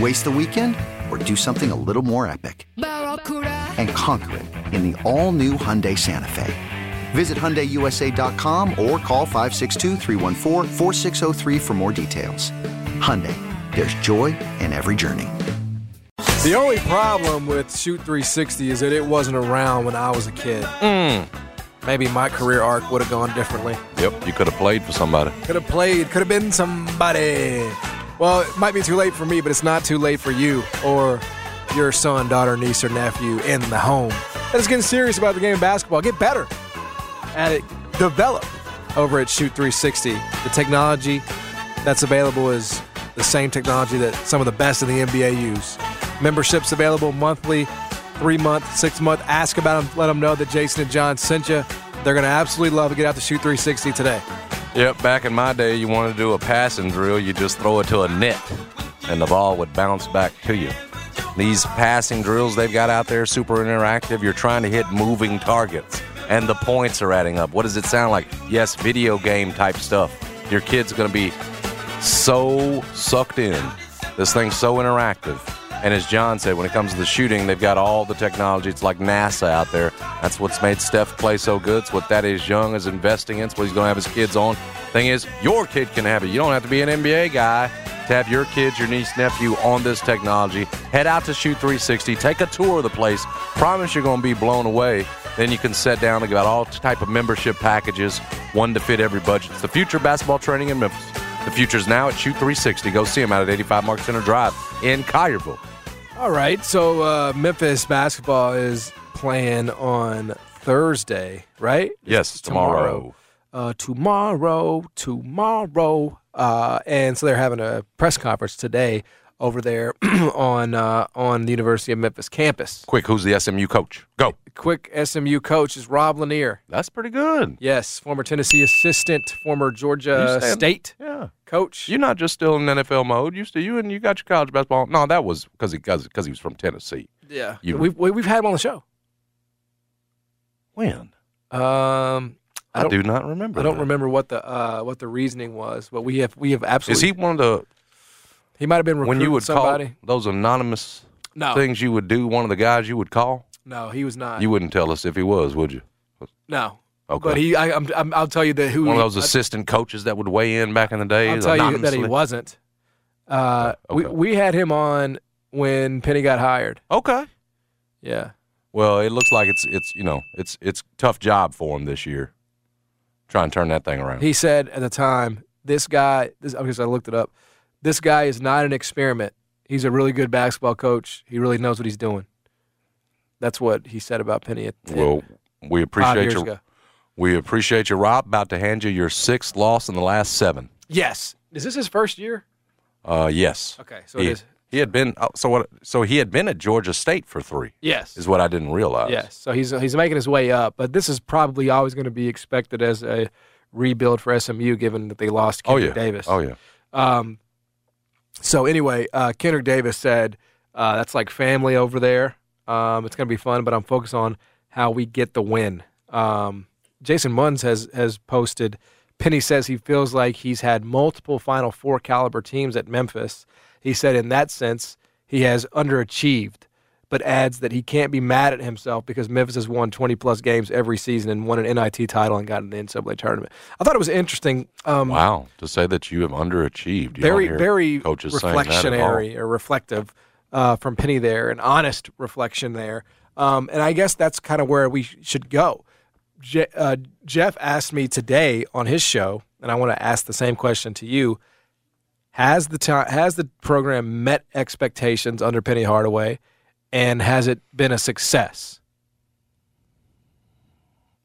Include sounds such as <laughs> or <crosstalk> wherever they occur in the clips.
Waste the weekend or do something a little more epic? And conquer it in the all new Hyundai Santa Fe. Visit HyundaiUSA.com or call 562 for more details. Hyundai, there's joy in every journey. The only problem with Shoot 360 is that it wasn't around when I was a kid. Hmm. Maybe my career arc would have gone differently. Yep, you could have played for somebody. Could have played, could have been somebody. Well, it might be too late for me, but it's not too late for you or your son, daughter, niece, or nephew in the home that is getting serious about the game of basketball. Get better at it. Develop over at Shoot 360. The technology that's available is the same technology that some of the best in the NBA use. Memberships available monthly, three month, six month. Ask about them. Let them know that Jason and John sent you. They're going to absolutely love to get out to Shoot 360 today. Yep, back in my day, you wanted to do a passing drill, you just throw it to a net, and the ball would bounce back to you. These passing drills they've got out there, super interactive. You're trying to hit moving targets, and the points are adding up. What does it sound like? Yes, video game type stuff. Your kid's going to be so sucked in. This thing's so interactive. And as John said, when it comes to the shooting, they've got all the technology. It's like NASA out there. That's what's made Steph play so good. It's what that is Young is investing in. It's what he's going to have his kids on. Thing is, your kid can have it. You don't have to be an NBA guy to have your kids, your niece, nephew on this technology. Head out to Shoot 360. Take a tour of the place. Promise you're going to be blown away. Then you can sit down and got all type of membership packages, one to fit every budget. It's the future basketball training in Memphis. The future's now at Shoot 360. Go see them out at 85 Mark Center Drive in Collierville. All right, so uh, Memphis basketball is playing on Thursday, right? Yes, tomorrow. Uh, tomorrow, tomorrow, uh, and so they're having a press conference today over there <clears throat> on uh, on the University of Memphis campus. Quick, who's the SMU coach? Go. Quick SMU coach is Rob Lanier. That's pretty good. Yes, former Tennessee assistant, former Georgia State Yeah. coach. You're not just still in NFL mode. You still you and you got your college basketball. No, that was because he because he was from Tennessee. yeah, you- we've we- we've had him on the show. When? Um, I I, don't, remember. I don't that. remember what the uh, what the reasoning was, but we have we have absolutely. Is he one of the He might have been when you would somebody. call those anonymous no, things you would do? One of the guys you would call. no, he was not. You wouldn't tell us if he was, would you? no, Okay. but he. I, I'm, I'm, I'll tell you that who. one of he- those assistant coaches that would weigh in back in the day. I'll tell you that he wasn't. Uh, we we had him on when Penny got hired. Okay. Yeah, Well, it looks like it's it's you know it's it's tough job for him this year. Try and turn that thing around. he said at the time, this guy. This because I looked it up. This guy is not an experiment. He's a really good basketball coach. He really knows what he's doing. That's what he said about Penny at well, we appreciate years you. ago. We appreciate you, Rob. About to hand you your sixth loss in the last seven. Yes. Is this his first year? Uh, yes. Okay, so he, it is. he had been oh, so what? So he had been at Georgia State for three. Yes. Is what I didn't realize. Yes. So he's he's making his way up, but this is probably always going to be expected as a rebuild for SMU, given that they lost Oh yeah. Davis. Oh yeah. Um, so anyway, uh, Kendrick Davis said uh, that's like family over there. Um, it's going to be fun, but I'm focused on how we get the win. Um, Jason Munz has has posted Penny says he feels like he's had multiple Final Four caliber teams at Memphis. He said in that sense he has underachieved, but adds that he can't be mad at himself because Memphis has won 20 plus games every season and won an NIT title and got in the NCAA tournament. I thought it was interesting. Um, wow, to say that you have underachieved. You very, very reflectionary or reflective uh, from Penny there, an honest reflection there. Um, and I guess that's kind of where we should go. Je- uh, Jeff asked me today on his show, and I want to ask the same question to you. Has the time has the program met expectations under Penny Hardaway, and has it been a success?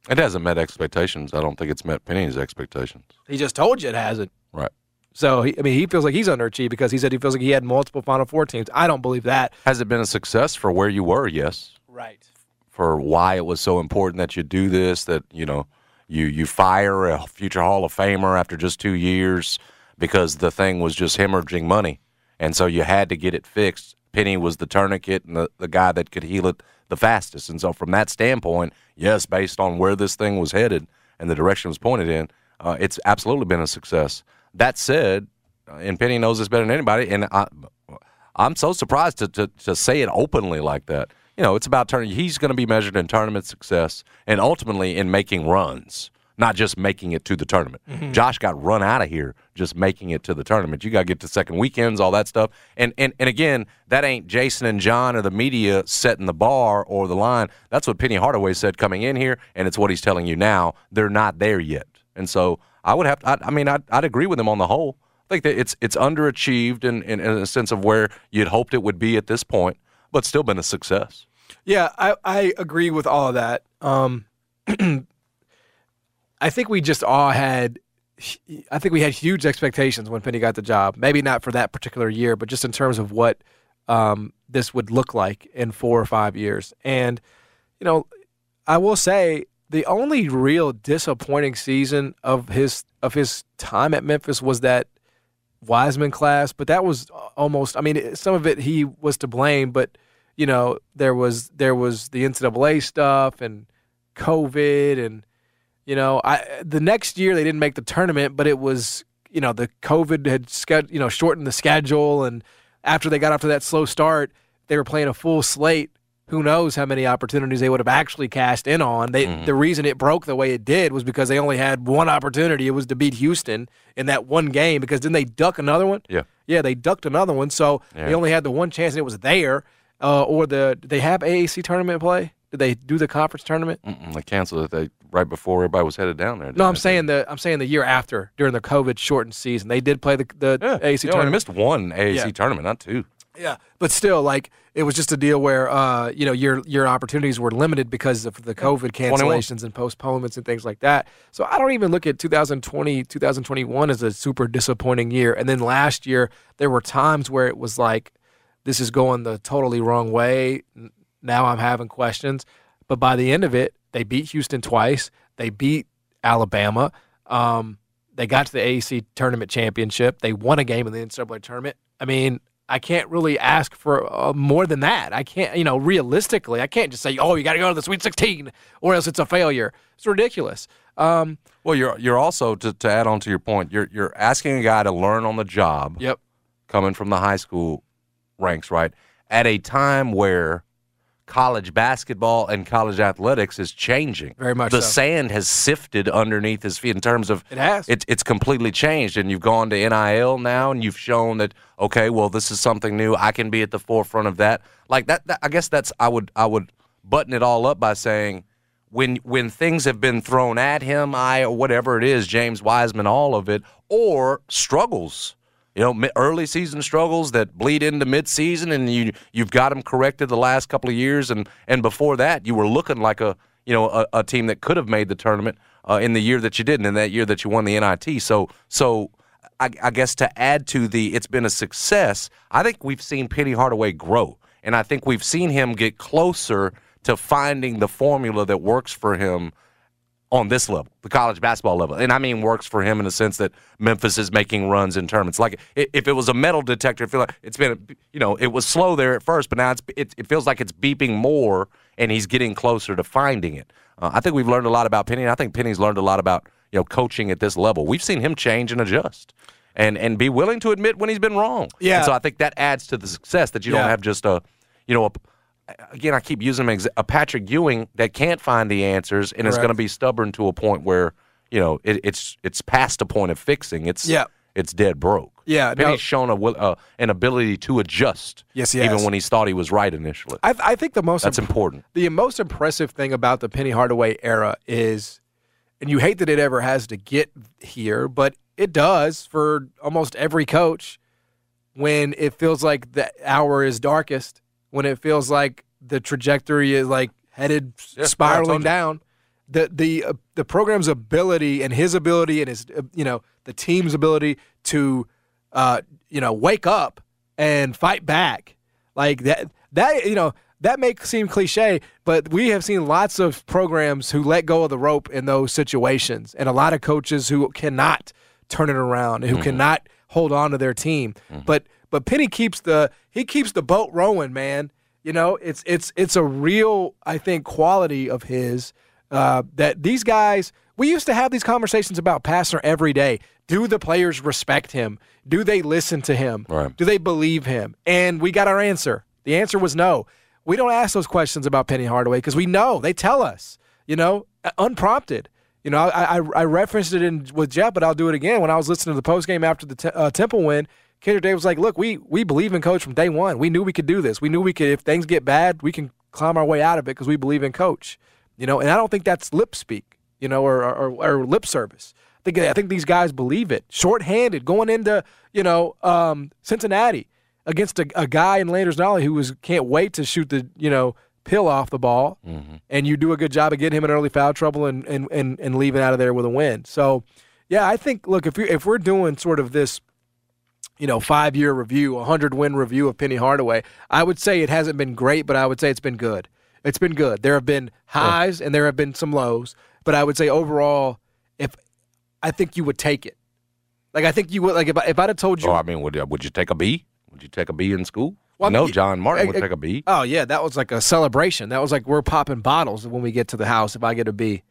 It hasn't met expectations. I don't think it's met Penny's expectations. He just told you it hasn't. Right. So he, I mean, he feels like he's underachieved because he said he feels like he had multiple Final Four teams. I don't believe that. Has it been a success for where you were? Yes. Right. For why it was so important that you do this, that you know, you you fire a future Hall of Famer after just two years because the thing was just hemorrhaging money, and so you had to get it fixed. Penny was the tourniquet and the, the guy that could heal it the fastest, and so from that standpoint, yes, based on where this thing was headed and the direction it was pointed in, uh, it's absolutely been a success. That said, uh, and Penny knows this better than anybody, and I, I'm so surprised to, to, to say it openly like that you know, it's about turning. He's going to be measured in tournament success and ultimately in making runs, not just making it to the tournament. Mm-hmm. Josh got run out of here just making it to the tournament. You got to get to second weekends, all that stuff. And, and and again, that ain't Jason and John or the media setting the bar or the line. That's what Penny Hardaway said coming in here, and it's what he's telling you now. They're not there yet, and so I would have. To, I, I mean, I'd, I'd agree with him on the whole. I think that it's it's underachieved in, in, in a sense of where you'd hoped it would be at this point, but still been a success. Yeah, I, I agree with all of that. Um, <clears throat> I think we just all had, I think we had huge expectations when Penny got the job. Maybe not for that particular year, but just in terms of what um, this would look like in four or five years. And, you know, I will say the only real disappointing season of his of his time at Memphis was that Wiseman class, but that was almost. I mean, some of it he was to blame, but you know, there was there was the NCAA stuff and COVID and you know, I the next year they didn't make the tournament, but it was you know the COVID had you know shortened the schedule and after they got off to that slow start, they were playing a full slate. Who knows how many opportunities they would have actually cast in on? They, mm-hmm. The reason it broke the way it did was because they only had one opportunity. It was to beat Houston in that one game. Because didn't they duck another one? Yeah, yeah, they ducked another one. So yeah. they only had the one chance, and it was there uh, or the they have AAC tournament play? Did they do the conference tournament? Mm-mm, they canceled it. They right before everybody was headed down there. No, I'm saying the I'm saying the year after during the COVID shortened season, they did play the the yeah, AAC they tournament. missed one AAC yeah. tournament, not two. Yeah, but still, like it was just a deal where uh, you know your your opportunities were limited because of the COVID cancellations 21. and postponements and things like that. So I don't even look at 2020, 2021 as a super disappointing year. And then last year there were times where it was like this is going the totally wrong way. Now I'm having questions. But by the end of it, they beat Houston twice. They beat Alabama. Um, they got to the AAC tournament championship. They won a game in the NCAA tournament. I mean, I can't really ask for uh, more than that. I can't, you know, realistically, I can't just say, "Oh, you got to go to the Sweet 16," or else it's a failure. It's ridiculous. Um, well, you're you're also to, to add on to your point. You're you're asking a guy to learn on the job. Yep. Coming from the high school ranks, right? At a time where college basketball and college athletics is changing. Very much. The so. sand has sifted underneath his feet in terms of it has. It, it's completely changed, and you've gone to NIL now, and you've shown that okay, well, this is something new. I can be at the forefront of that. Like that, that I guess that's I would I would button it all up by saying when when things have been thrown at him, I or whatever it is, James Wiseman, all of it, or struggles you know, early season struggles that bleed into midseason, and you you've got them corrected the last couple of years, and and before that, you were looking like a you know a, a team that could have made the tournament uh, in the year that you didn't, in that year that you won the NIT. So so. I, I guess to add to the, it's been a success. I think we've seen Penny Hardaway grow, and I think we've seen him get closer to finding the formula that works for him on this level, the college basketball level. And I mean works for him in the sense that Memphis is making runs in tournaments. Like if it was a metal detector, feel like it's been, you know, it was slow there at first, but now it's, it, it feels like it's beeping more and he's getting closer to finding it. Uh, I think we've learned a lot about Penny. And I think Penny's learned a lot about, you know, coaching at this level. We've seen him change and adjust. And, and be willing to admit when he's been wrong. Yeah. And so I think that adds to the success that you Yeah. don't have just a, you know, a, again, I keep using exa- a Patrick Ewing that can't find the answers and is going to be stubborn to a point where you know it, it's it's past the point of fixing. It's Yeah. it's dead broke. Yeah, Penny's no- shown a uh, an ability to adjust. Yes, he even when he thought he was right initially. I, I think the most That's important. the most impressive thing about the Penny Hardaway era is, and you hate that it ever has to get here, but it does for almost every coach when it feels like the hour is darkest, when it feels like the trajectory is like headed Yeah, spiraling down. The the uh, the program's ability and his ability and his uh, you know the team's ability to uh, you know wake up and fight back. Like that that you know that may seem cliche but we have seen lots of programs who let go of the rope in those situations and a lot of coaches who cannot turn it around and who cannot hold on to their team. But but penny keeps the he keeps the boat rowing man you know it's it's it's a real i think quality of his uh, that these guys we used to have these conversations about Pastner every day. Do the players respect him? Do they listen to him? Right. Do they believe him? And we got our answer. The answer was no. We don't ask those questions about Penny Hardaway because we know they tell us, you know, uh, unprompted. You know, I, I, I referenced it in with Jeff, but I'll do it again. When I was listening to the post game after the uh, Temple win, Kendrick Day was like, "Look, we we believe in Coach from day one. We knew we could do this. We knew we could. If things get bad, we can climb our way out of it because we believe in Coach." You know, and I don't think that's lip speak, you know, or or, or lip service. I think I think these guys believe it. Short-handed, going into you know um, Cincinnati against a, a guy in Landers Nolley who was can't wait to shoot the you know pill off the ball, and you do a good job of getting him in early foul trouble and and and, and leaving out of there with a win. So, yeah, I think look if we if we're doing sort of this you know, five year review, a hundred win review of Penny Hardaway, I would say it hasn't been great, but I would say it's been good. It's been good. There have been highs and there have been some lows, but I would say overall, if I think you would take it. Like I think you would. Like if I, if I'd have told you, Oh, I mean, would would you take a B? Would you take a B in school? Well, I no, mean, John Martin would I- I- take a B. oh yeah, that was like a celebration. That was like we're popping bottles when we get to the house. If I get a B,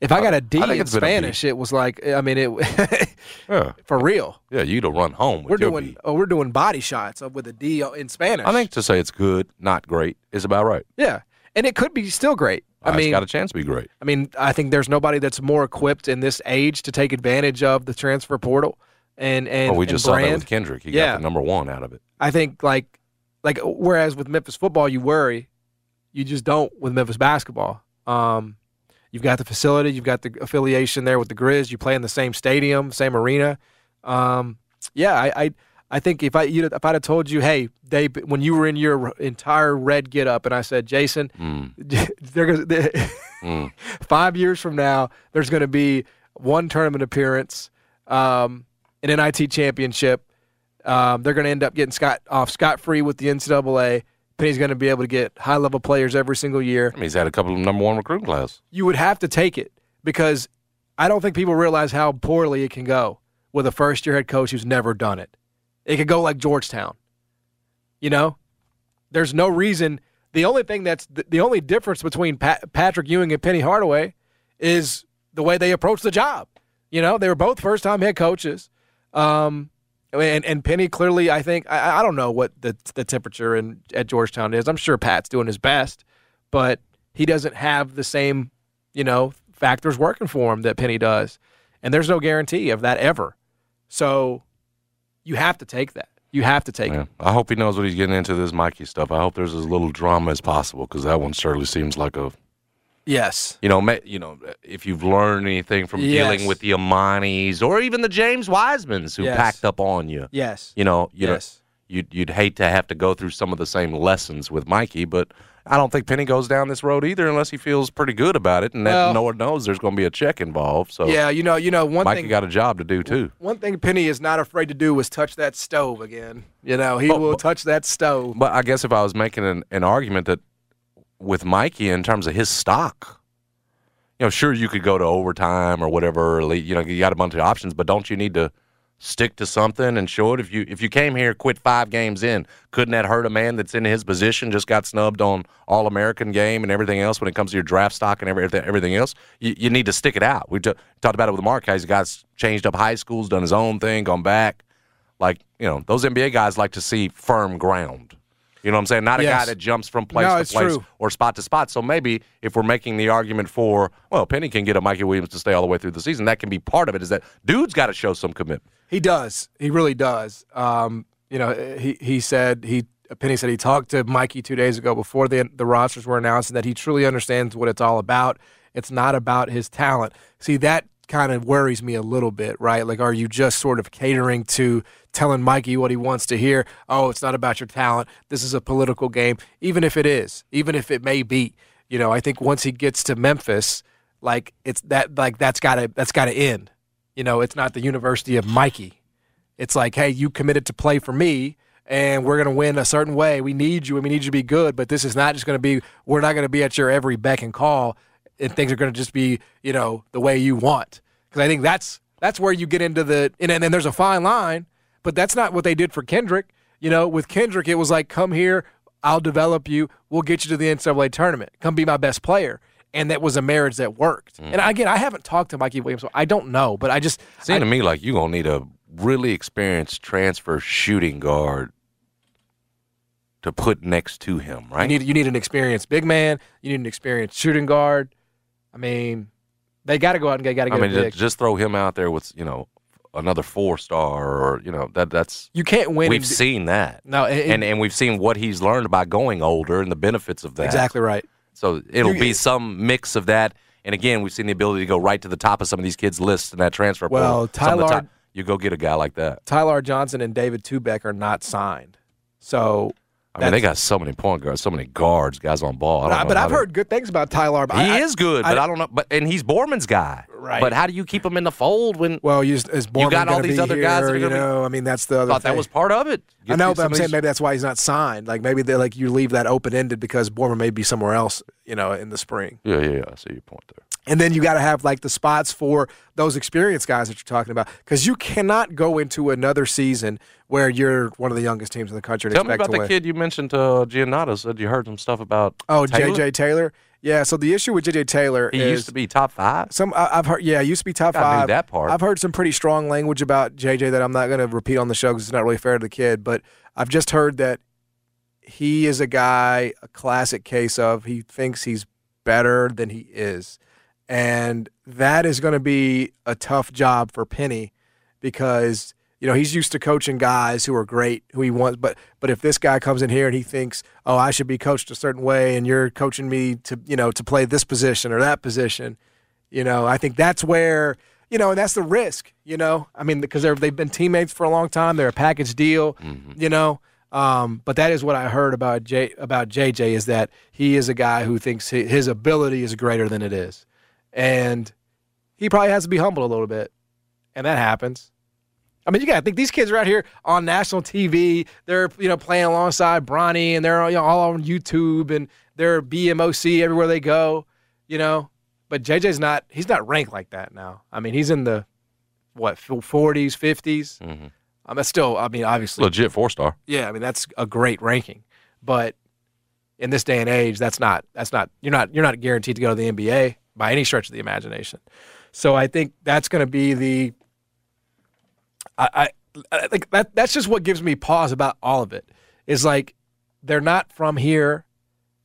if I got a D I in it's been a B. Spanish, it was like I mean it <laughs> Yeah, for real. yeah, you'd have run home. With We're doing oh, we're doing body shots with a D in Spanish. I think to say it's good, not great, is about right. yeah, and it could be still great. I Uh, mean, got a chance to be great. I mean, I think there's nobody that's more equipped in this age to take advantage of the transfer portal and and, Well, we just saw that with Kendrick. He Yeah. got the number one out of it. I think like like whereas with Memphis football you worry, you just don't with Memphis basketball. Um, you've got the facility, you've got the affiliation there with the Grizz. You play in the same stadium, same arena. Um, yeah, I, I I think if I if I'd have told you, hey, Dave, when you were in your entire red get up, and I said, Jason, <laughs> they're gonna, they- Mm. <laughs> five years from now, there's going to be one tournament appearance, um, an NIT championship. Um, they're going to end up getting scot off scot free with the NCAA. Penny's going to be able to get high level players every single year. I mean, he's had a couple of number one recruiting class. You would have to take it because I don't think people realize how poorly it can go with a first year head coach who's never done it. It could go like Georgetown. You know, there's no reason. The only thing that's the, the only difference between Pat, Patrick Ewing and Penny Hardaway is the way they approach the job. You know, they were both first time head coaches. Um, and, and Penny clearly, I think, I, I don't know what the, the temperature in, at Georgetown is. I'm sure Pat's doing his best, but he doesn't have the same, you know, factors working for him that Penny does. And there's no guarantee of that ever. So you have to take that. You have to take Yeah. it. I hope he knows what he's getting into this Mikey stuff. I hope there's as little drama as possible because that one certainly seems like a Yes. you know, you know, if you've learned anything from Yes. dealing with the Emonis or even the James Wisemans who Yes. packed up on you, Yes. you know, you Yes. know, you'd you'd hate to have to go through some of the same lessons with Mikey, but I don't think Penny goes down this road either unless he feels pretty good about it, and that Well- no one knows there's going to be a check involved. So Yeah, you know, you know, one Mikey thing got a job to do too. one thing Penny is not afraid to do is touch that stove again. You know, he But- will but- touch that stove. But I guess if I was making an, an argument that with Mikey in terms of his stock, you know, sure you could go to overtime or whatever. You know, you got a bunch of options, but don't you need to stick to something and show it. If you if you came here, quit five games in, couldn't that hurt a man that's in his position, just got snubbed on All American game and everything else when it comes to your draft stock and everything everything else? You, you need to stick it out. We t- talked about it with Mark. He's guys changed up high schools, done his own thing, gone back. Like you know, those NBA guys like to see firm ground. You know what I'm saying? Not a Yes. guy that jumps from place No, to place true. or spot to spot. So maybe if we're making the argument for, well, Penny can get a Mikey Williams to stay all the way through the season, that can be part of it. Is that dude's got to show some commitment. He does. He really does. Um, you know, he he said he Penny said he talked to Mikey two days ago before the the rosters were announced, and that he truly understands what it's all about. It's not about his talent. See, that kind of worries me a little bit, right? Like, are you just sort of catering to telling Mikey what he wants to hear? Oh, it's not about your talent. This is a political game, even if it is, even if it may be. You know, I think once he gets to Memphis, like it's that like that's gotta that's gotta end. You know, it's not the University of Mikey. It's like, hey, you committed to play for me, and we're going to win a certain way. We need you, and we need you to be good. But this is not just going to be. We're not going to be at your every beck and call, and things are going to just be, you know, the way you want. Because I think that's that's where you get into the. And, and then there's a fine line, but that's not what they did for Kendrick. You know, with Kendrick, it was like, come here, I'll develop you. We'll get you to the NCAA tournament. Come be my best player. And that was a marriage that worked. Mm. And again, I haven't talked to Mikey Williams, so I don't know. But I just Seemed to me like you're gonna need a really experienced transfer shooting guard to put next to him, right? You need you need an experienced big man. You need an experienced shooting guard. I mean, they got to go out and they got to I mean, a ju- just throw him out there with you know another four star, or you know that that's you can't win. we've seen that, no, and, and and we've seen what he's learned by going older and the benefits of that. exactly right. So it'll You- be some mix of that. And again, we've seen the ability to go right to the top of some of these kids' lists in that transfer Well, portal. Tyler- top- you go get a guy like that. Tyler Johnson and David Tubeck are not signed. So, I mean, they got so many point guards, so many guards, guys on ball. I don't know but I've they- heard good things about Tyler. but he I- is good, but I- I, don't know. But and he's Borman's guy, Right. But how do you keep him in the fold when Well, you is Borman got all these other guys here, are you gonna be- know, I mean, that's the other thought that was part of it? I know, but I'm saying maybe that's why he's not signed. Like maybe they like you leave that open ended because Borman may be somewhere else, you know, in the spring. Yeah, yeah, yeah. I see your point there. And then you got to have like the spots for those experienced guys that you're talking about because you cannot go into another season where you're one of the youngest teams in the country and Tell me about to the kid you mentioned, uh, Giannato. Said you heard some stuff about. Oh, Taylor? JJ Taylor. Yeah. So the issue with JJ Taylor He is used to be top five. some. I, I've heard. Yeah, he used to be top I five. that part. I've heard some pretty strong language about JJ that I'm not going to repeat on the show because it's not really fair to the kid. But I've just heard that he is a guy, a classic case of he thinks he's better than he is, and that is going to be a tough job for Penny because you know he's used to coaching guys who are great who he wants but but if this guy comes in here and he thinks oh I should be coached a certain way and you're coaching me to you know to play this position or that position you know I think that's where you know and that's the risk you know? I mean because they've been teammates for a long time. They're a package deal you know? Um, but that is what I heard about J about JJ is that he is a guy who thinks hi- his ability is greater than it is and he probably has to be humbled a little bit and that happens I mean, you got to think these kids are out here on national TV. They're you know playing alongside Bronny, and they're you know, all on YouTube, and they're BMOC everywhere they go. You know, but JJ's not. He's not ranked like that now. I mean, he's in the what 40s, 50s. Mhm. Um, that's still. I mean, obviously, Legit four star. yeah. I mean, that's a great ranking, but in this day and age, that's not. That's not. You're not. You're not guaranteed to go to the NBA by any stretch of the imagination. So I think that's going to be the. I, I I think that that's just what gives me pause about all of it. Is like they're not from here,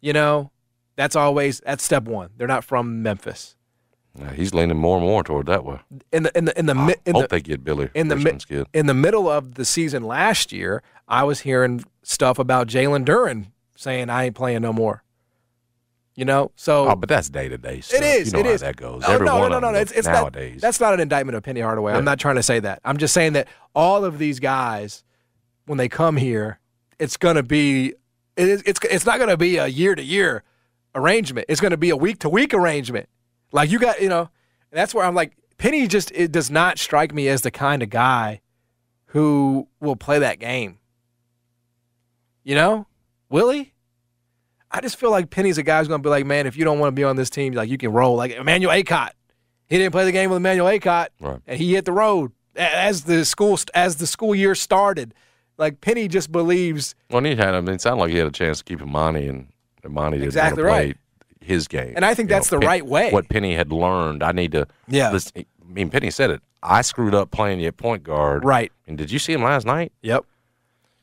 you know. That's always that's step one. They're not from Memphis. Yeah, he's leaning more and more toward that way. In the in the in the mi- in Hope the, they get Billy in the mi- in the middle of the season last year, I was hearing stuff about Jalen Duren saying I ain't playing no more. You know, so Oh, but that's day to day stuff. it is. You know it how is. that goes. No, Every no, one no, no, no. It's, it's nowadays. Not, that's not an indictment of Penny Hardaway. Yeah. I'm not trying to say that. I'm just saying that all of these guys, when they come here, it's going to be. It is, it's it's not going to be a year to year arrangement. It's going to be a week to week arrangement. Like you got, you know, that's where I'm like Penny. Just it does not strike me as the kind of guy who will play that game. You know, will he? I just feel like Penny's a guy who's going to be like, man, if you don't want to be on this team, like you can roll. Like Emmanuel Acott, he didn't play the game with Emmanuel Acott, Right. and he hit the road. as the school as the school year started. Like Penny just believes. Well, he had. I mean, it sounded like he had a chance to keep Emoni, and Emoni didn't Exactly to play right. his game. And I think You that's the right way. What Penny had learned, I need to. Yeah. listen- I mean, Penny said it. I screwed up playing you at point guard. Right. And did you see him last night? Yep.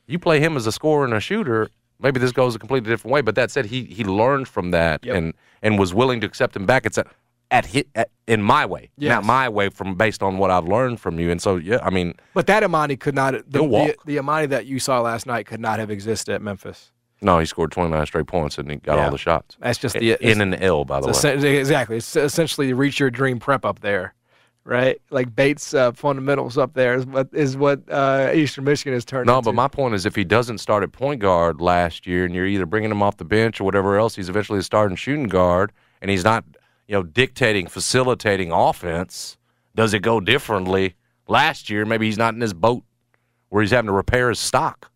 You play him as a scorer and a shooter. Maybe this goes a completely different way. But that said, he he learned from that Yep. and and was willing to accept him back. It's at at, hit, at in my way, Yes. not my way, from based on what I've learned from you. And so, yeah, I mean, But that Emoni could not. The, the, the Emoni that you saw last night could not have existed at Memphis. no, he scored 29 straight points and he got Yeah. all the shots. That's just the in an L, by the way. Exactly. It's essentially reach your dream prep up there, right? Like Bates uh, fundamentals up there is what is what uh, Eastern Michigan has turned. No, into. but my point is, if he doesn't start at point guard last year, and you're either bringing him off the bench or whatever else, he's eventually a starting shooting guard, and he's not, you know, dictating, facilitating offense. Does it go differently last year? Maybe he's not in his boat where he's having to repair his stock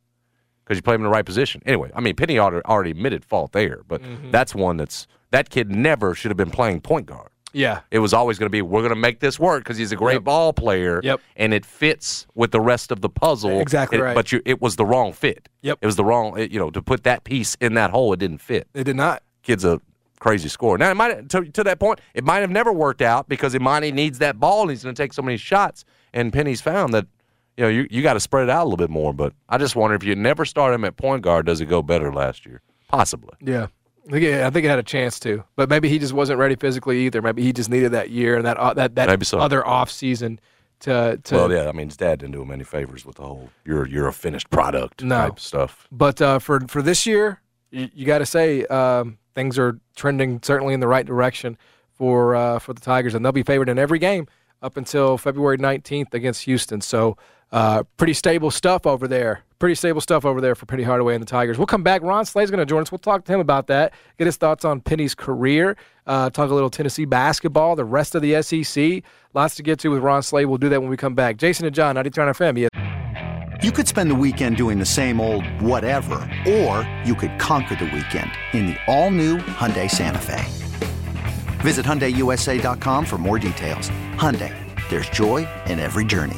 because you play him in the right position. Anyway, I mean, Penny already already admitted fault there, but Mm-hmm. that's one that's that kid never should have been playing point guard. Yeah, It was always going to be we're going to make this work because he's a great Yep. ball player. Yep. And it fits with the rest of the puzzle. Exactly It- right. But you, it was the wrong fit. Yep. It was the wrong. it- you know, to put that piece in that hole, it didn't fit. it did not. Kid's a crazy score. Now, it might to, to that point, it might have never worked out because Emoni needs that ball and he's going to take so many shots. And Penny's found that. You know, you, you got to spread it out a little bit more, but I just wonder if you never start him at point guard, does it go better last year? Possibly. Yeah. I think, it, I think it had a chance to, but maybe he just wasn't ready physically either. Maybe he just needed that year and that uh, that that so. other off season to to. Well, yeah, I mean, his dad didn't do him any favors with the whole "you're you're a finished product" No. type stuff. But uh, for for this year, you, you got to say um, things are trending certainly in the right direction for uh, for the Tigers, and they'll be favored in every game up until February 19th against Houston. So uh, pretty stable stuff over there. Pretty stable stuff over there for Penny Hardaway and the Tigers. We'll come back. Ron Slay's going to join us. We'll talk to him about that. Get his thoughts on Penny's career. Uh, talk a little Tennessee basketball, the rest of the SEC. Lots to get to with Ron Slay. We'll do that when we come back. Jason and John, 92 FM. You could spend the weekend doing the same old whatever, or you could conquer the weekend in the all-new Hyundai Santa Fe. Visit HyundaiUSA.com for more details. Hyundai, there's joy in every journey.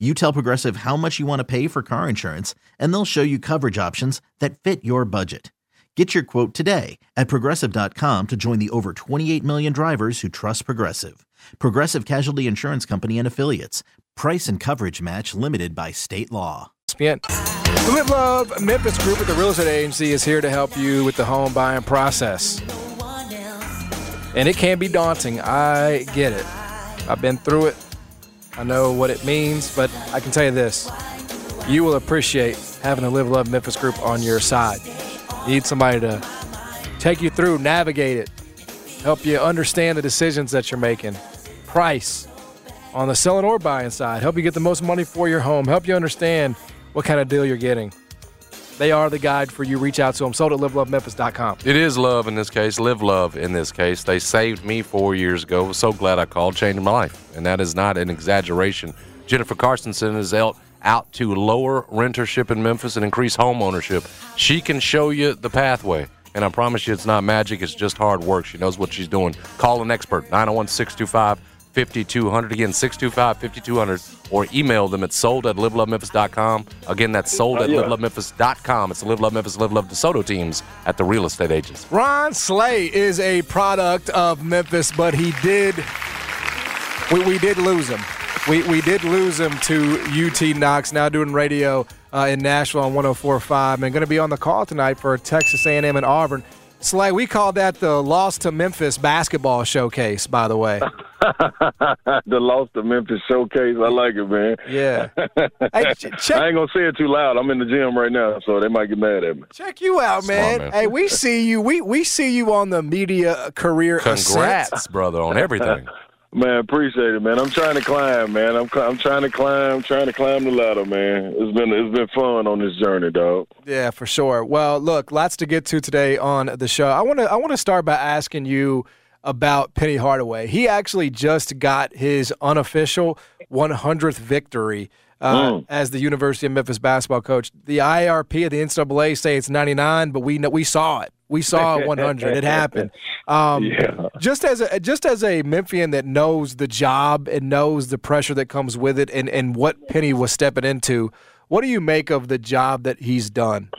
You tell Progressive how much you want to pay for car insurance, and they'll show you coverage options that fit your budget. Get your quote today at progressive.com to join the over 28 million drivers who trust Progressive. Progressive Casualty Insurance Company and Affiliates. Price and coverage match limited by state law. ESPN. The Live Love Memphis Group at the Real Estate Agency is here to help you with the home buying process. And it can be daunting. I get it. I've been through it. I know what it means, but I can tell you this. You will appreciate having the Live Love Memphis Group on your side. You need somebody to take you through, navigate it, help you understand the decisions that you're making, price on the selling or buying side, help you get the most money for your home, help you understand what kind of deal you're getting. They are the guide for you. Reach out to them. Sold at livelovememphis.com. It is love in this case, live love in this case. They saved me four years ago. Was so glad I called, changed my life, and that is not an exaggeration. Jennifer Carstensen is out out to lower rentership in Memphis and increase home ownership. She can show you the pathway. And I promise you, it's not magic. It's just hard work. She knows what she's doing. Call an expert, 901 625 5200. Again, 625 5200. Or email them at sold at livelovememphis.com. Again, that's sold at livelovememphis.com. It's the Live Love Memphis, Live Love DeSoto teams at the real estate agents. Ron Slay is a product of Memphis, but he did. We, we did lose him. We, we did lose him to UT Knox, now doing radio uh, in Nashville on 104.5, and going to be on the call tonight for Texas A&M and Auburn. Slay, we call that the loss to Memphis basketball showcase, by the way. <laughs> the loss to Memphis showcase. I like it, man. Yeah. <laughs> hey, check, I ain't gonna say it too loud. I'm in the gym right now, so they might get mad at me. Check you out, man. man. Hey, we see you. We we see you on the media career. Congrats, ascent. brother, on everything. <laughs> Man, appreciate it, man. I'm trying to climb, man. I'm I'm trying to climb, trying to climb the ladder, man. It's been it's been fun on this journey, dog. Yeah, for sure. Well, look, lots to get to today on the show. I want to I want to start by asking you about Penny Hardaway. He actually just got his unofficial 100th victory uh, Mm. as the University of Memphis basketball coach. The IRP of the NCAA say it's 99, but we know, we saw it. We saw <laughs> it 100. it happened. Um, Yeah. Just as a just as a Memphian that knows the job and knows the pressure that comes with it, and and what Penny was stepping into, what do you make of the job that he's done?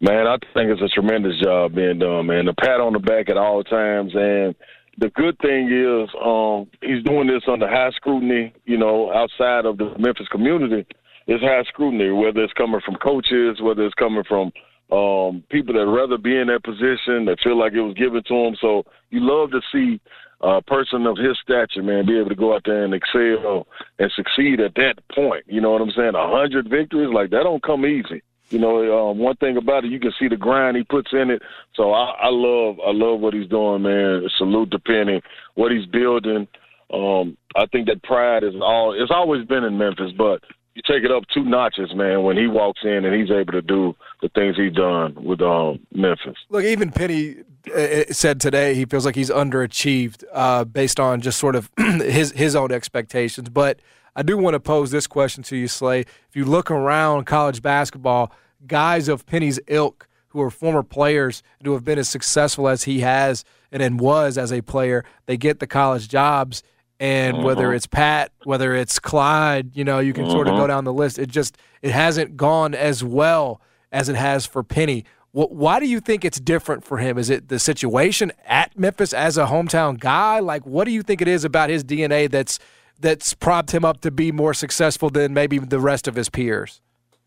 Man, I think it's a tremendous job being done, man. The pat on the back at all times, and the good thing is, um, he's doing this under high scrutiny. You know, outside of the Memphis community, it's high scrutiny. Whether it's coming from coaches, whether it's coming from um, people that rather be in that position, that feel like it was given to them. So you love to see a person of his stature, man, be able to go out there and excel and succeed at that point. You know what I'm saying? A hundred victories like that don't come easy. You know, um, one thing about it, you can see the grind he puts in it. So I, I love, I love what he's doing, man. Salute to Penny, what he's building. Um, I think that pride is all. It's always been in Memphis, but you take it up two notches, man, when he walks in and he's able to do the things he's done with um, Memphis. Look, even Penny uh, said today he feels like he's underachieved uh, based on just sort of <clears throat> his his own expectations. But I do want to pose this question to you, Slay. If you look around college basketball, guys of Penny's ilk who are former players and who have been as successful as he has and then was as a player, they get the college jobs. And mm-hmm. whether it's Pat, whether it's Clyde, you know, you can sort of go mm-hmm. down the list. It just it hasn't gone as well as it has for Penny. Why do you think it's different for him? Is it the situation at Memphis as a hometown guy? Like, what do you think it is about his DNA that's that's propped him up to be more successful than maybe the rest of his peers?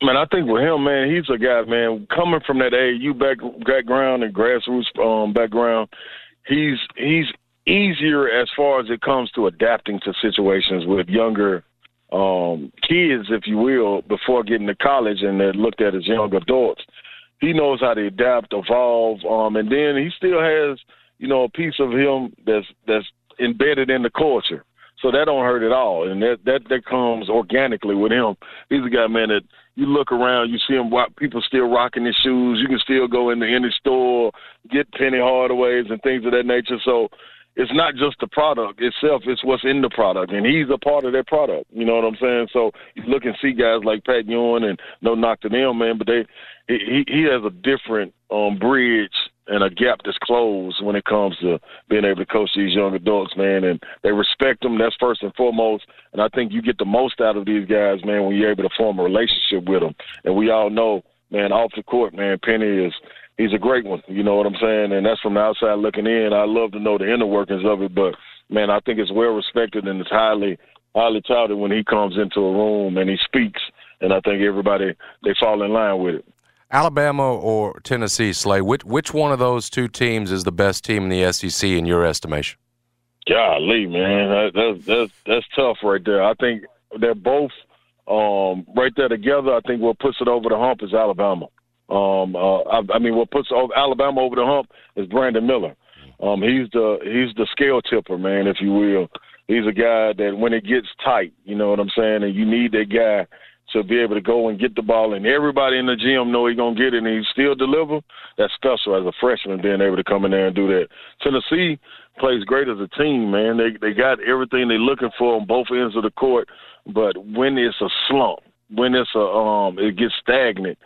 Man, I think with him, man, he's a guy, man, coming from that AAU back, background and grassroots um, background. He's he's easier as far as it comes to adapting to situations with younger um, kids, if you will, before getting to college and they're looked at as young adults. He knows how to adapt, evolve, um, and then he still has, you know, a piece of him that's that's embedded in the culture. So that don't hurt at all, and that that that comes organically with him. He's a guy, man, that you look around, you see him. People still rocking his shoes. You can still go into any store, get Penny Hardaways and things of that nature. So it's not just the product itself; it's what's in the product, and he's a part of that product. You know what I'm saying? So you look and see guys like Pat Ewing, and no knock to them, man, but they he he has a different um bridge and a gap that's closed when it comes to being able to coach these young adults, man. And they respect them. That's first and foremost. And I think you get the most out of these guys, man, when you're able to form a relationship with them. And we all know, man, off the court, man, Penny is he's a great one. You know what I'm saying? And that's from the outside looking in. I love to know the inner workings of it, but man, I think it's well respected and it's highly highly touted when he comes into a room and he speaks. And I think everybody they fall in line with it. Alabama or Tennessee, Slay, which, which one of those two teams is the best team in the SEC in your estimation? Golly, man, that, that's that's that's tough right there. I think they're both um, right there together. I think what puts it over the hump is Alabama. Um, uh, I, I mean, what puts Alabama over the hump is Brandon Miller. Um, he's the he's the scale tipper, man, if you will. He's a guy that when it gets tight, you know what I'm saying, and you need that guy to be able to go and get the ball, and everybody in the gym know he's gonna get it, and he still deliver. That's special as a freshman being able to come in there and do that. Tennessee plays great as a team, man. They they got everything they're looking for on both ends of the court, but when it's a slump, when it's a um, it gets stagnant,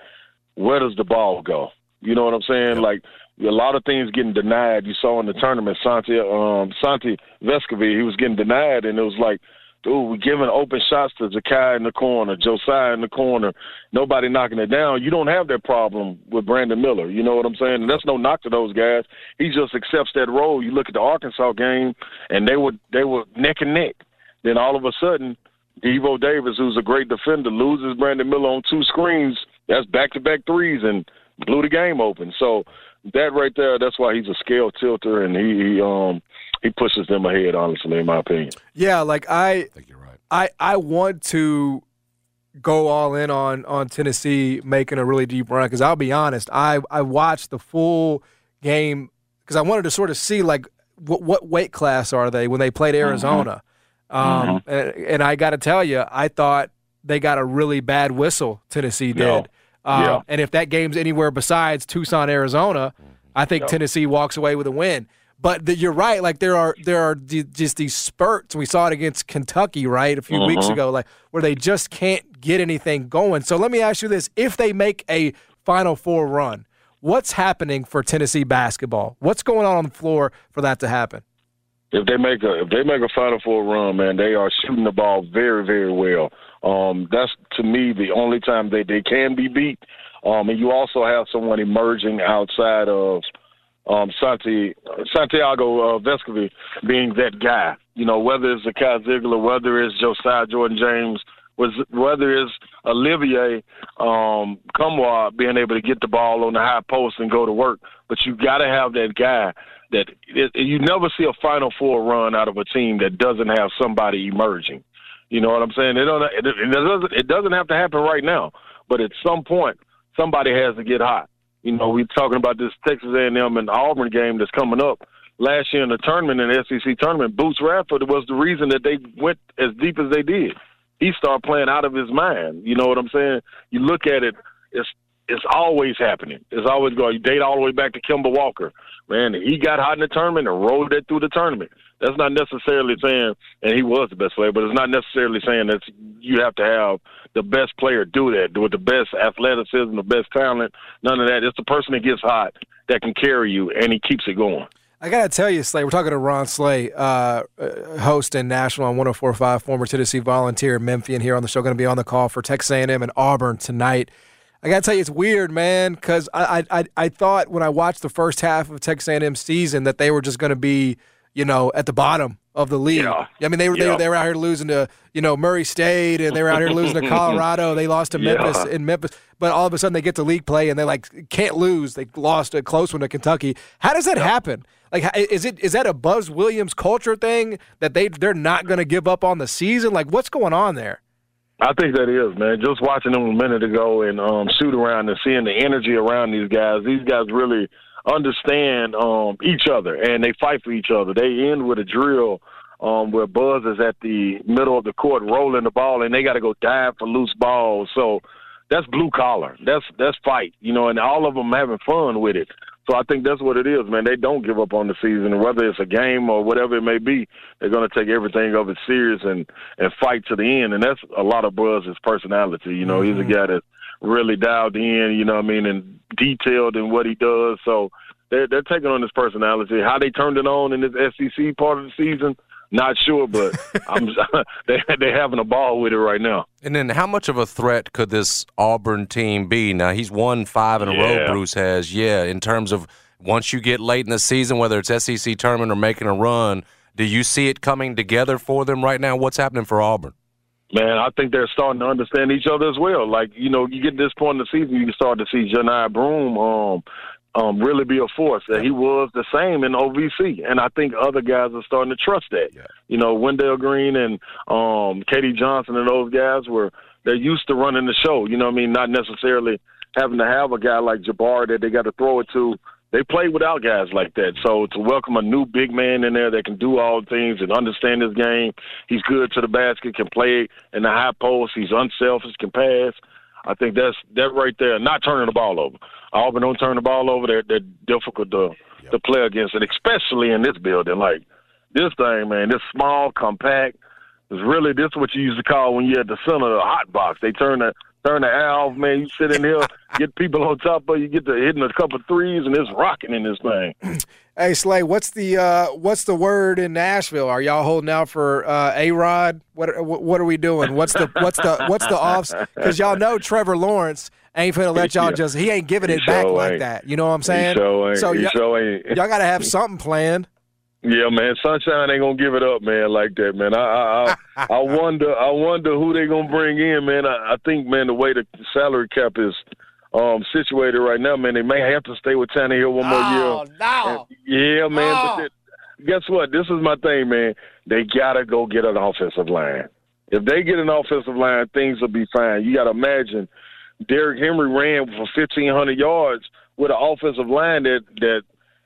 where does the ball go? You know what I'm saying? Like a lot of things getting denied. You saw in the tournament, Santi um, Santi Vescovi, he was getting denied, and it was like, dude, we're giving open shots to Zakai in the corner, Josiah in the corner, nobody knocking it down. You don't have that problem with Brandon Miller. You know what I'm saying? And that's no knock to those guys. He just accepts that role. You look at the Arkansas game, and they were they were neck and neck. Then all of a sudden, Devo Davis, who's a great defender, loses Brandon Miller on two screens. That's back to back threes and blew the game open. So that right there, that's why he's a scale tilter and he, he um he pushes them ahead. Honestly, in my opinion. Yeah, like I, I think you're right. I, I want to go all in on on Tennessee making a really deep run because I'll be honest, I I watched the full game because I wanted to sort of see like what what weight class are they when they played Arizona, Mm-hmm. um, and, and I got to tell you, I thought they got a really bad whistle. Tennessee did, Yeah. Um, Yeah. and if that game's anywhere besides Tucson, Arizona, I think Tennessee walks away with a win. But the, you're right. Like there are there are d- just these spurts. We saw it against Kentucky, right, a few weeks ago, like where they just can't get anything going. So let me ask you this: If they make a Final Four run, what's happening for Tennessee basketball? What's going on on the floor for that to happen? if they make a if they make a Final Four run, man, they are shooting the ball very very well. Um, that's to me the only time they they can be beat. Um, and you also have someone emerging outside of um, Santi, Santiago uh, Vescovi being that guy. You know, whether it's a Kai Zeigler, whether it's Josiah Jordan James, was whether it's Olivier um, Nkamhoua being able to get the ball on the high post and go to work. But you got to have that guy that it, you never see a Final Four run out of a team that doesn't have somebody emerging. You know what I'm saying? It, don't, it, it doesn't. It doesn't have to happen right now, but at some point, somebody has to get hot. You know, we're talking about this Texas A&M and Auburn game that's coming up. Last year in the tournament, in the SEC tournament, Boots Radford was the reason that they went as deep as they did. He started playing out of his mind. You know what I'm saying? You look at it, it's it's always happening. It's always going. You date all the way back to Kemba Walker. Man, he got hot in the tournament and rode that through the tournament. That's not necessarily saying, and he was the best player, but it's not necessarily saying that you have to have the best player do that with the best athleticism, the best talent. None of that. It's the person that gets hot that can carry you, and he keeps it going. I got to tell you, Slay, we're talking to Ron Slay, uh, uh, host in Nashville on 104.5, former Tennessee Volunteer, Memphian here on the show, going to be on the call for Texas A&M and Auburn tonight. I got to tell you, it's weird, man, because I, I, I, I thought when I watched the first half of Texas A&M season that they were just going to be, you know, at the bottom of the league. Yeah. I mean, they were, they, Yeah. were they were out here losing to, you know, Murray State, and they were out here losing to <laughs> Colorado. They lost to Memphis Yeah. in Memphis, but all of a sudden they get to league play and they like can't lose. They lost a close one to Kentucky. How does that happen? Like, is it is that a Buzz Williams culture thing that they they're not going to give up on the season? Like, what's going on there? I think that is, man. Just watching them a minute ago and um, shoot around and seeing the energy around these guys. These guys really understand um, each other and they fight for each other. They end with a drill um, where Buzz is at the middle of the court rolling the ball and they got to go dive for loose balls. So that's blue collar. That's that's fight, you know, and all of them having fun with it. So I think that's what it is, man. They don't give up on the season, whether it's a game or whatever it may be. They're going to take everything of it serious and and fight to the end. And that's a lot of Buzz's personality. You know, he's a guy that's really dialed in. You know, what I mean, and detailed in what he does. So they're they're taking on his personality. How they turned it on in this SEC part of the season, not sure, but <laughs> I'm <laughs> they they're having a ball with it right now. And then, how much of a threat could this Auburn team be? Now, he's won five in a row, Bruce has. Yeah, in terms of once you get late in the season, whether it's SEC tournament or making a run, do you see it coming together for them right now? What's happening for Auburn? Man, I think they're starting to understand each other as well. Like, you know, you get to this point in the season, you can start to see Johni Broome um, um, really be a force. That he was the same in OVC, and I think other guys are starting to trust that. Yeah. You know, Wendell Green and um, K.D. Johnson and those guys were they're used to running the show. You know what I mean? Not necessarily having to have a guy like Jabbar that they got to throw it to. They play without guys like that. So to welcome a new big man in there that can do all things and understand his game, he's good to the basket, can play in the high post, he's unselfish, can pass. I think that's that right there. Not turning the ball over. Auburn don't turn the ball over. They're they're difficult to to play against, and especially in this building. Like this thing, man, this small, compact. Is really this is what you used to call when you're at the center of the hot box. They turn the turn the air off, man. You sit in here, <laughs> get people on top of you, get to hitting a couple threes, and it's rocking in this thing. <clears throat> Hey Slay, what's the uh, what's the word in Nashville? Are y'all holding out for uh, A Rod? What what are we doing? What's the what's the what's the offs? Because y'all know Trevor Lawrence ain't finna let <laughs> y'all Yeah. just he ain't giving He it back sure like ain't. that. You know what I'm saying? He sure. So he y'all, sure y'all got to have something planned. Yeah, man. Sunshine ain't gonna give it up, man, like that, man. I I I, <laughs> I wonder I wonder who they gonna bring in, man. I, I think, man, the way the salary cap is um situated right now, man, they may have to stay with Tannehill one more year. Oh, no. Yeah, man. Oh. But, guess what? This is my thing, man. They gotta go get an offensive line. If they get an offensive line, things will be fine. You gotta imagine Derrick Henry ran for fifteen hundred yards with an offensive line that that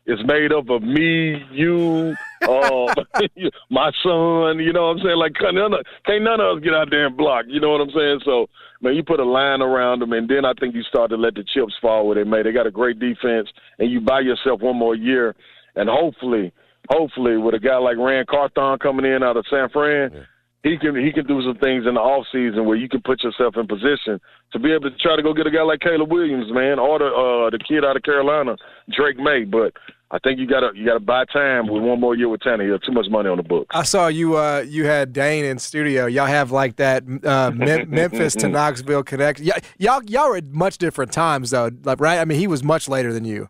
is made up of me, you, uh, <laughs> my son. You know what I'm saying? Like can't none, of, can't none of us get out there and block. You know what I'm saying? So man, you put a line around them, and then I think you start to let the chips fall where they may. They got a great defense, and you buy yourself one more year, and hopefully, hopefully, with a guy like Ran Carthon coming in out of San Fran. Yeah he can he can do some things in the off season where you can put yourself in position to be able to try to go get a guy like Caleb Williams, man, or the uh, the kid out of Carolina, Drake Maye. But I think you gotta you gotta buy time with one more year with Tannehill. Too much money on the books. I saw you uh, you had Dane in studio. Y'all have like that uh, <laughs> Memphis to Knoxville connection. Y- y'all y'all were at much different times though, like right? I mean, he was much later than you.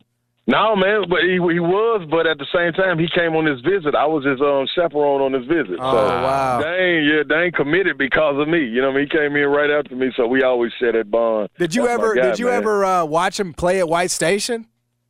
No, man, but he he was, but at the same time, he came on his visit. I was his um, chaperone on his visit. Oh, so wow. Dane, yeah, Dane committed because of me. You know, I mean, he came in right after me, so we always share that bond. Did you That's ever guy, did you man. ever uh, watch him play at White Station?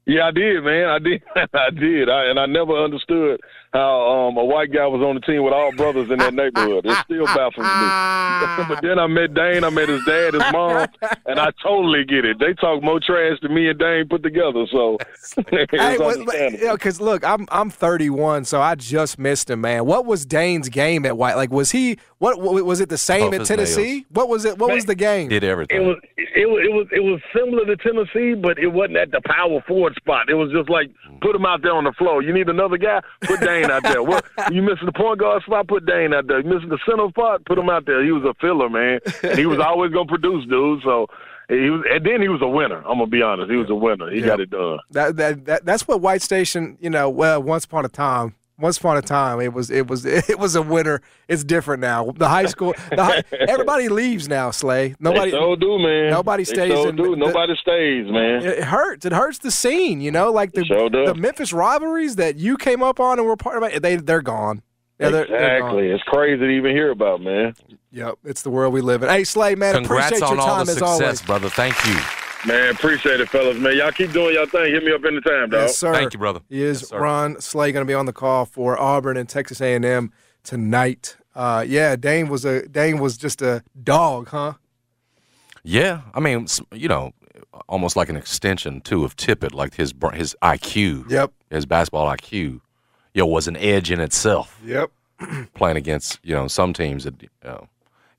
Yeah, I did, man. I did. <laughs> I did. I, and I never understood how um, a white guy was on the team with all brothers in that neighborhood. It still <laughs> baffles me. <laughs> but then I met Dane. I met his dad, his mom, and I totally get it. They talk more trash than me and Dane put together. So <laughs> it's Hey, you know, because look, I'm I'm 31, so I just missed him, man. What was Dane's game at White? Like, was he what? what was it the same Tough at Tennessee? nails. What was it? What was the game? Did everything. It was it was it was it was similar to Tennessee, but it wasn't at the power forward spot. It was just like put him out there on the floor. You need another guy, put Dane out there. Well, you missing the point guard spot, put Dane out there. You missing the center spot, put him out there. He was a filler, man, and he was always gonna produce, dude. So he was, and then he was a winner. I'm gonna be honest, he was a winner. He Yeah. got it done. That, that that that's what White Station, you know. Well, once upon a time, once upon a time, it was it was <laughs> it was a winner. It's different now. The high school, the high, <laughs> everybody leaves now. Slay. Nobody. they so do, man. nobody They stays so in do. the- Nobody stays, man. It hurts. It hurts the scene, you know, like the Sure does. the Memphis rivalries that you came up on and were part of. They they're gone. Yeah, they're, they're gone. exactly. It's crazy to even hear about, man. Yep, it's the world we live in. Hey, Slay, man, Congrats appreciate on your all time the as success, always. brother. Thank you. Man, appreciate it, fellas. Man, y'all keep doing y'all thing. Hit me up anytime, dog. Yes, sir. Thank you, brother. He is Yes. Ron Slay going to be on the call for Auburn and Texas A&M tonight. Uh, yeah, Dane was a Dane was just a dog, huh? Yeah, I mean, you know, almost like an extension too of Tippett, like his his IQ, Yep. his basketball IQ, you know, was an edge in itself. Yep. Playing against you know some teams that you know,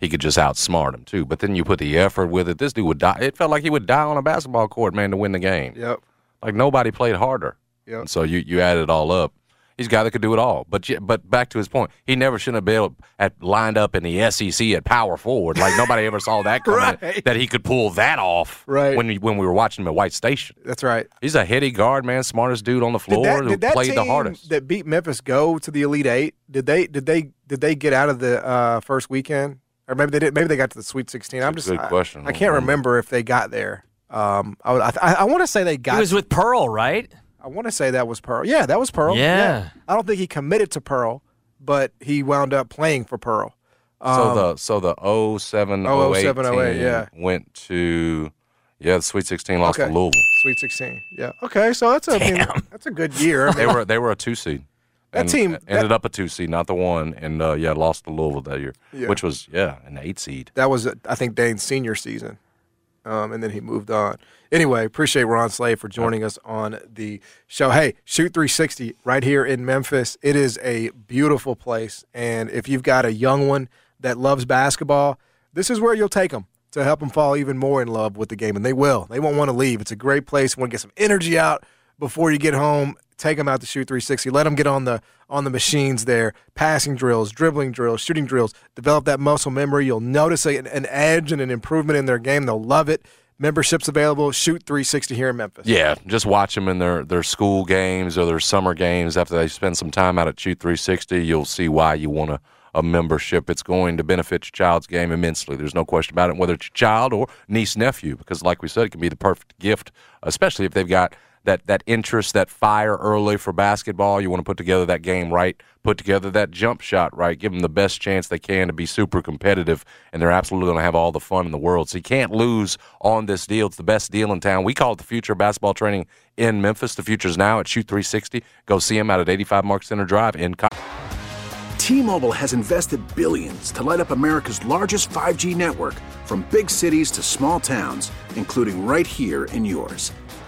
he could just outsmart him too. But then you put the effort with it. This dude would die. It felt like he would die on a basketball court, man, to win the game. Yep. Like nobody played harder. Yep. And so you you add it all up. He's a guy that could do it all. But but back to his point, he never should have been at lined up in the SEC at power forward. Like nobody ever saw that <laughs> coming. Right. That he could pull that off. Right. When we, when we were watching him at White Station, That's right. he's a heady guard, man, smartest dude on the floor. Did that, who did that played team the hardest. that beat Memphis go to the Elite Eight? Did they did they did they get out of the uh, first weekend, or maybe they did? Maybe they got to the Sweet Sixteen. I'm just a good I- question. I, can't remember if they got there. Um, I would- I, I, want to say they got. It was with Pearl, right? I want to say that was Pearl. Yeah, that was Pearl. Yeah. I don't think he committed to Pearl, but he wound up playing for Pearl. so Um, the so the 07, Oh, 08 07, 08, team yeah. went to yeah the Sweet Sixteen lost Okay. to Louisville. Sweet Sixteen. Yeah. Okay, so that's a I mean, that's a good year. I mean, They were they were a two seed. That And team- ended that- up a two seed, not the one, and uh, yeah, lost to Louisville that year, Yeah. which was yeah an eight seed. that was I think Dane's senior season, um, and then he moved on. Anyway, appreciate Ron Slay for joining us on the show. Hey, Shoot 360 right here in Memphis. It is a beautiful place, and if you've got a young one that loves basketball, this is where you'll take them to help them fall even more in love with the game, and they will. They won't want to leave. It's a great place. Want to get some energy out before you get home. Take them out to Shoot 360. Let them get on the on the machines there. Passing drills, dribbling drills, shooting drills. Develop that muscle memory. You'll notice a, an edge and an improvement in their game. They'll love it. Memberships available. Shoot 360 here in Memphis. Yeah, just watch them in their, their school games or their summer games. After they spend some time out at Shoot 360, you'll see why you want a, a membership. It's going to benefit your child's game immensely. There's no question about it, whether it's your child or niece, nephew, because like we said, it can be the perfect gift, especially if they've got that that interest, that fire early for basketball. You want to put together that game right, put together that jump shot right, give them the best chance they can to be super competitive, and they're absolutely going to have all the fun in the world. So you can't lose on this deal. It's the best deal in town. We call it the future of basketball training in Memphis. The future is now at Shoot 360. Go see them out at 85 Mark Center Drive in. Co- T-Mobile has invested billions to light up America's largest 5G network, from big cities to small towns, including right here in yours.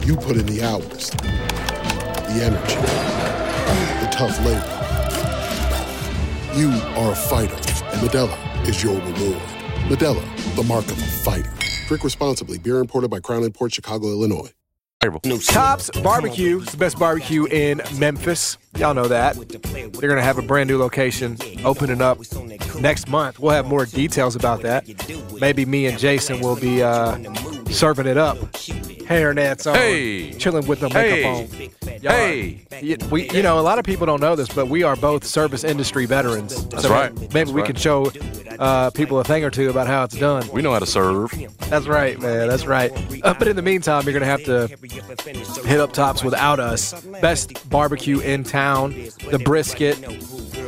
You put in the hours, the energy, the tough labor. You are a fighter, and Modelo is your reward. Modelo, the mark of a fighter. Drink responsibly. Beer imported by Crown Port Chicago, Illinois. No, Tops Barbecue is the best barbecue in Memphis. Y'all know that. They're going to have a brand new location opening up next month. We'll have more details about that. Maybe me and Jason will be uh, serving it up. Hairnets on, Hey. chilling with the makeup Hey. on. Y'all Hey. Y- we, you know, a lot of people don't know this, but we are both service industry veterans. That's right. Maybe That's we right. can show uh, people a thing or two about how it's done. We know how to serve. That's right, man. That's right. Uh, but in the meantime, you're going to have to hit up Tops without us. Best barbecue in town, the brisket,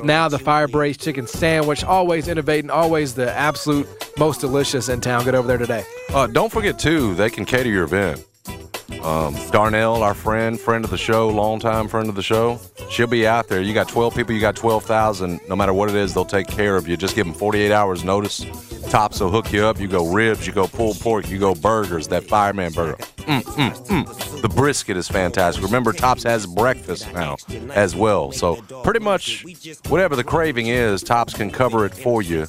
now the fire braised chicken sandwich. Always innovating, always the absolute most delicious in town. Get over there today. Uh, don't forget too, they can cater your event. Um, Darnell, our friend, friend of the show, longtime friend of the show, she'll be out there. You got 12 people, you got 12,000. No matter what it is, they'll take care of you. Just give them 48 hours notice. Tops will hook you up. You go ribs, you go pulled pork, you go burgers, that fireman burger. Mm, mm, mm. The brisket is fantastic. Remember, Tops has breakfast now as well. So pretty much whatever the craving is, Tops can cover it for you.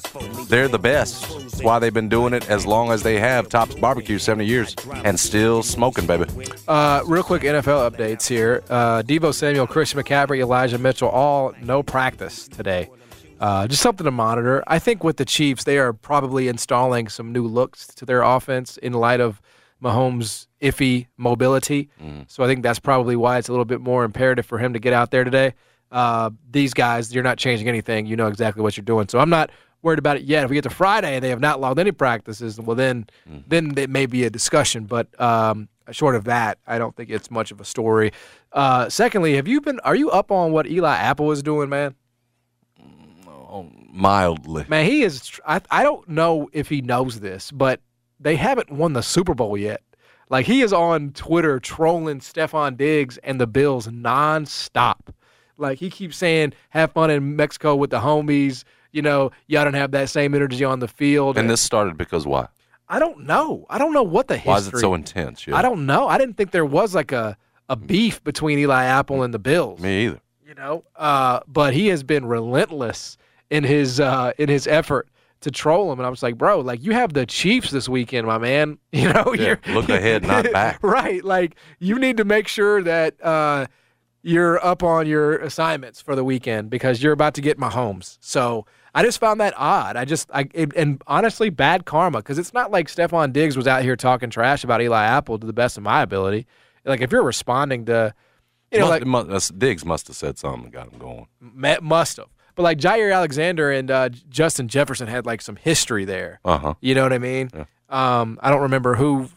They're the best. That's why they've been doing it as long as they have. Tops Barbecue, 70 years, and still smoking, baby. Uh, real quick NFL updates here. Uh, Deebo Samuel, Christian McCaffrey, Elijah Mitchell, all no practice today. Uh, just something to monitor. I think with the Chiefs, they are probably installing some new looks to their offense in light of Mahomes' iffy mobility. So I think that's probably why it's a little bit more imperative for him to get out there today. Uh, these guys, you're not changing anything. You know exactly what you're doing. So I'm not worried about it yet. If we get to Friday and they have not logged any practices, well then, then it may be a discussion. But um, short of that, I don't think it's much of a story. Uh, secondly, have you been? Are you up on what Eli Apple is doing, man? Mildly. Man, he is. I, I don't know if he knows this, but they haven't won the Super Bowl yet. Like he is on Twitter trolling Stefon Diggs and the Bills nonstop. Like he keeps saying, "Have fun in Mexico with the homies." You know, y'all don't have that same energy on the field. And this started because why? I don't know. I don't know what the history. Why is it so intense? Yeah. I don't know. I didn't think there was like a a beef between Eli Apple and the Bills. Me either. You know, uh, but he has been relentless in his uh, in his effort to troll him, and I was like, bro, like you have the Chiefs this weekend, my man. <laughs> You know, Yeah, you're look ahead, not <laughs> back. right. Like you need to make sure that uh, you're up on your assignments for the weekend because you're about to get Mahomes. So I just found that odd. I just, I it, and honestly, bad karma because it's not like Stefon Diggs was out here talking trash about Eli Apple to the best of my ability. Like if you're responding to, you know, Must- like must- Diggs must have said something that got him going. Must have. But like Jaire Alexander and uh, Justin Jefferson had like some history there. Uh huh. You know what I mean? Um, I don't remember who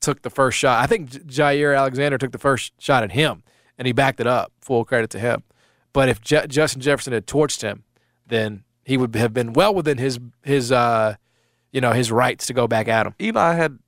took the first shot. I think Jaire Alexander took the first shot at him, and he backed it up. Full credit to him. But if Je- Justin Jefferson had torched him, then he would have been well within his his uh, you know his rights to go back at him. Eli had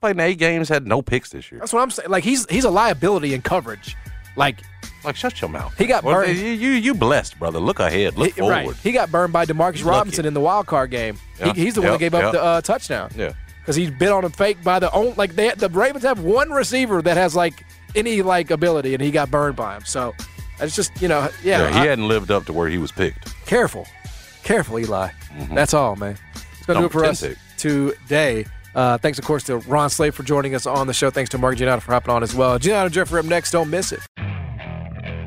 played in eight games, had no picks this year. That's what I'm saying. Like he's he's a liability in coverage. Like Like shut your mouth. He got Well, burned. You, you you blessed, brother. Look ahead. Look he, forward. right, he got burned by Demarcus Robinson in the wild card game. Yeah. He, he's the one that gave up Yeah. the uh, touchdown. Yeah. because he's been on a fake by the own like they the Ravens have one receiver that has like any like ability, and he got burned by him. So it's just you know yeah, Yeah, he I- hadn't lived up to where he was picked. careful, careful, Eli. That's all, man. It's gonna do it for us today. Uh, thanks, of course, to Ron Slay for joining us on the show. Thanks to Mark Giannato for hopping on as well. Giannato and Jeffrey up next. Don't miss it.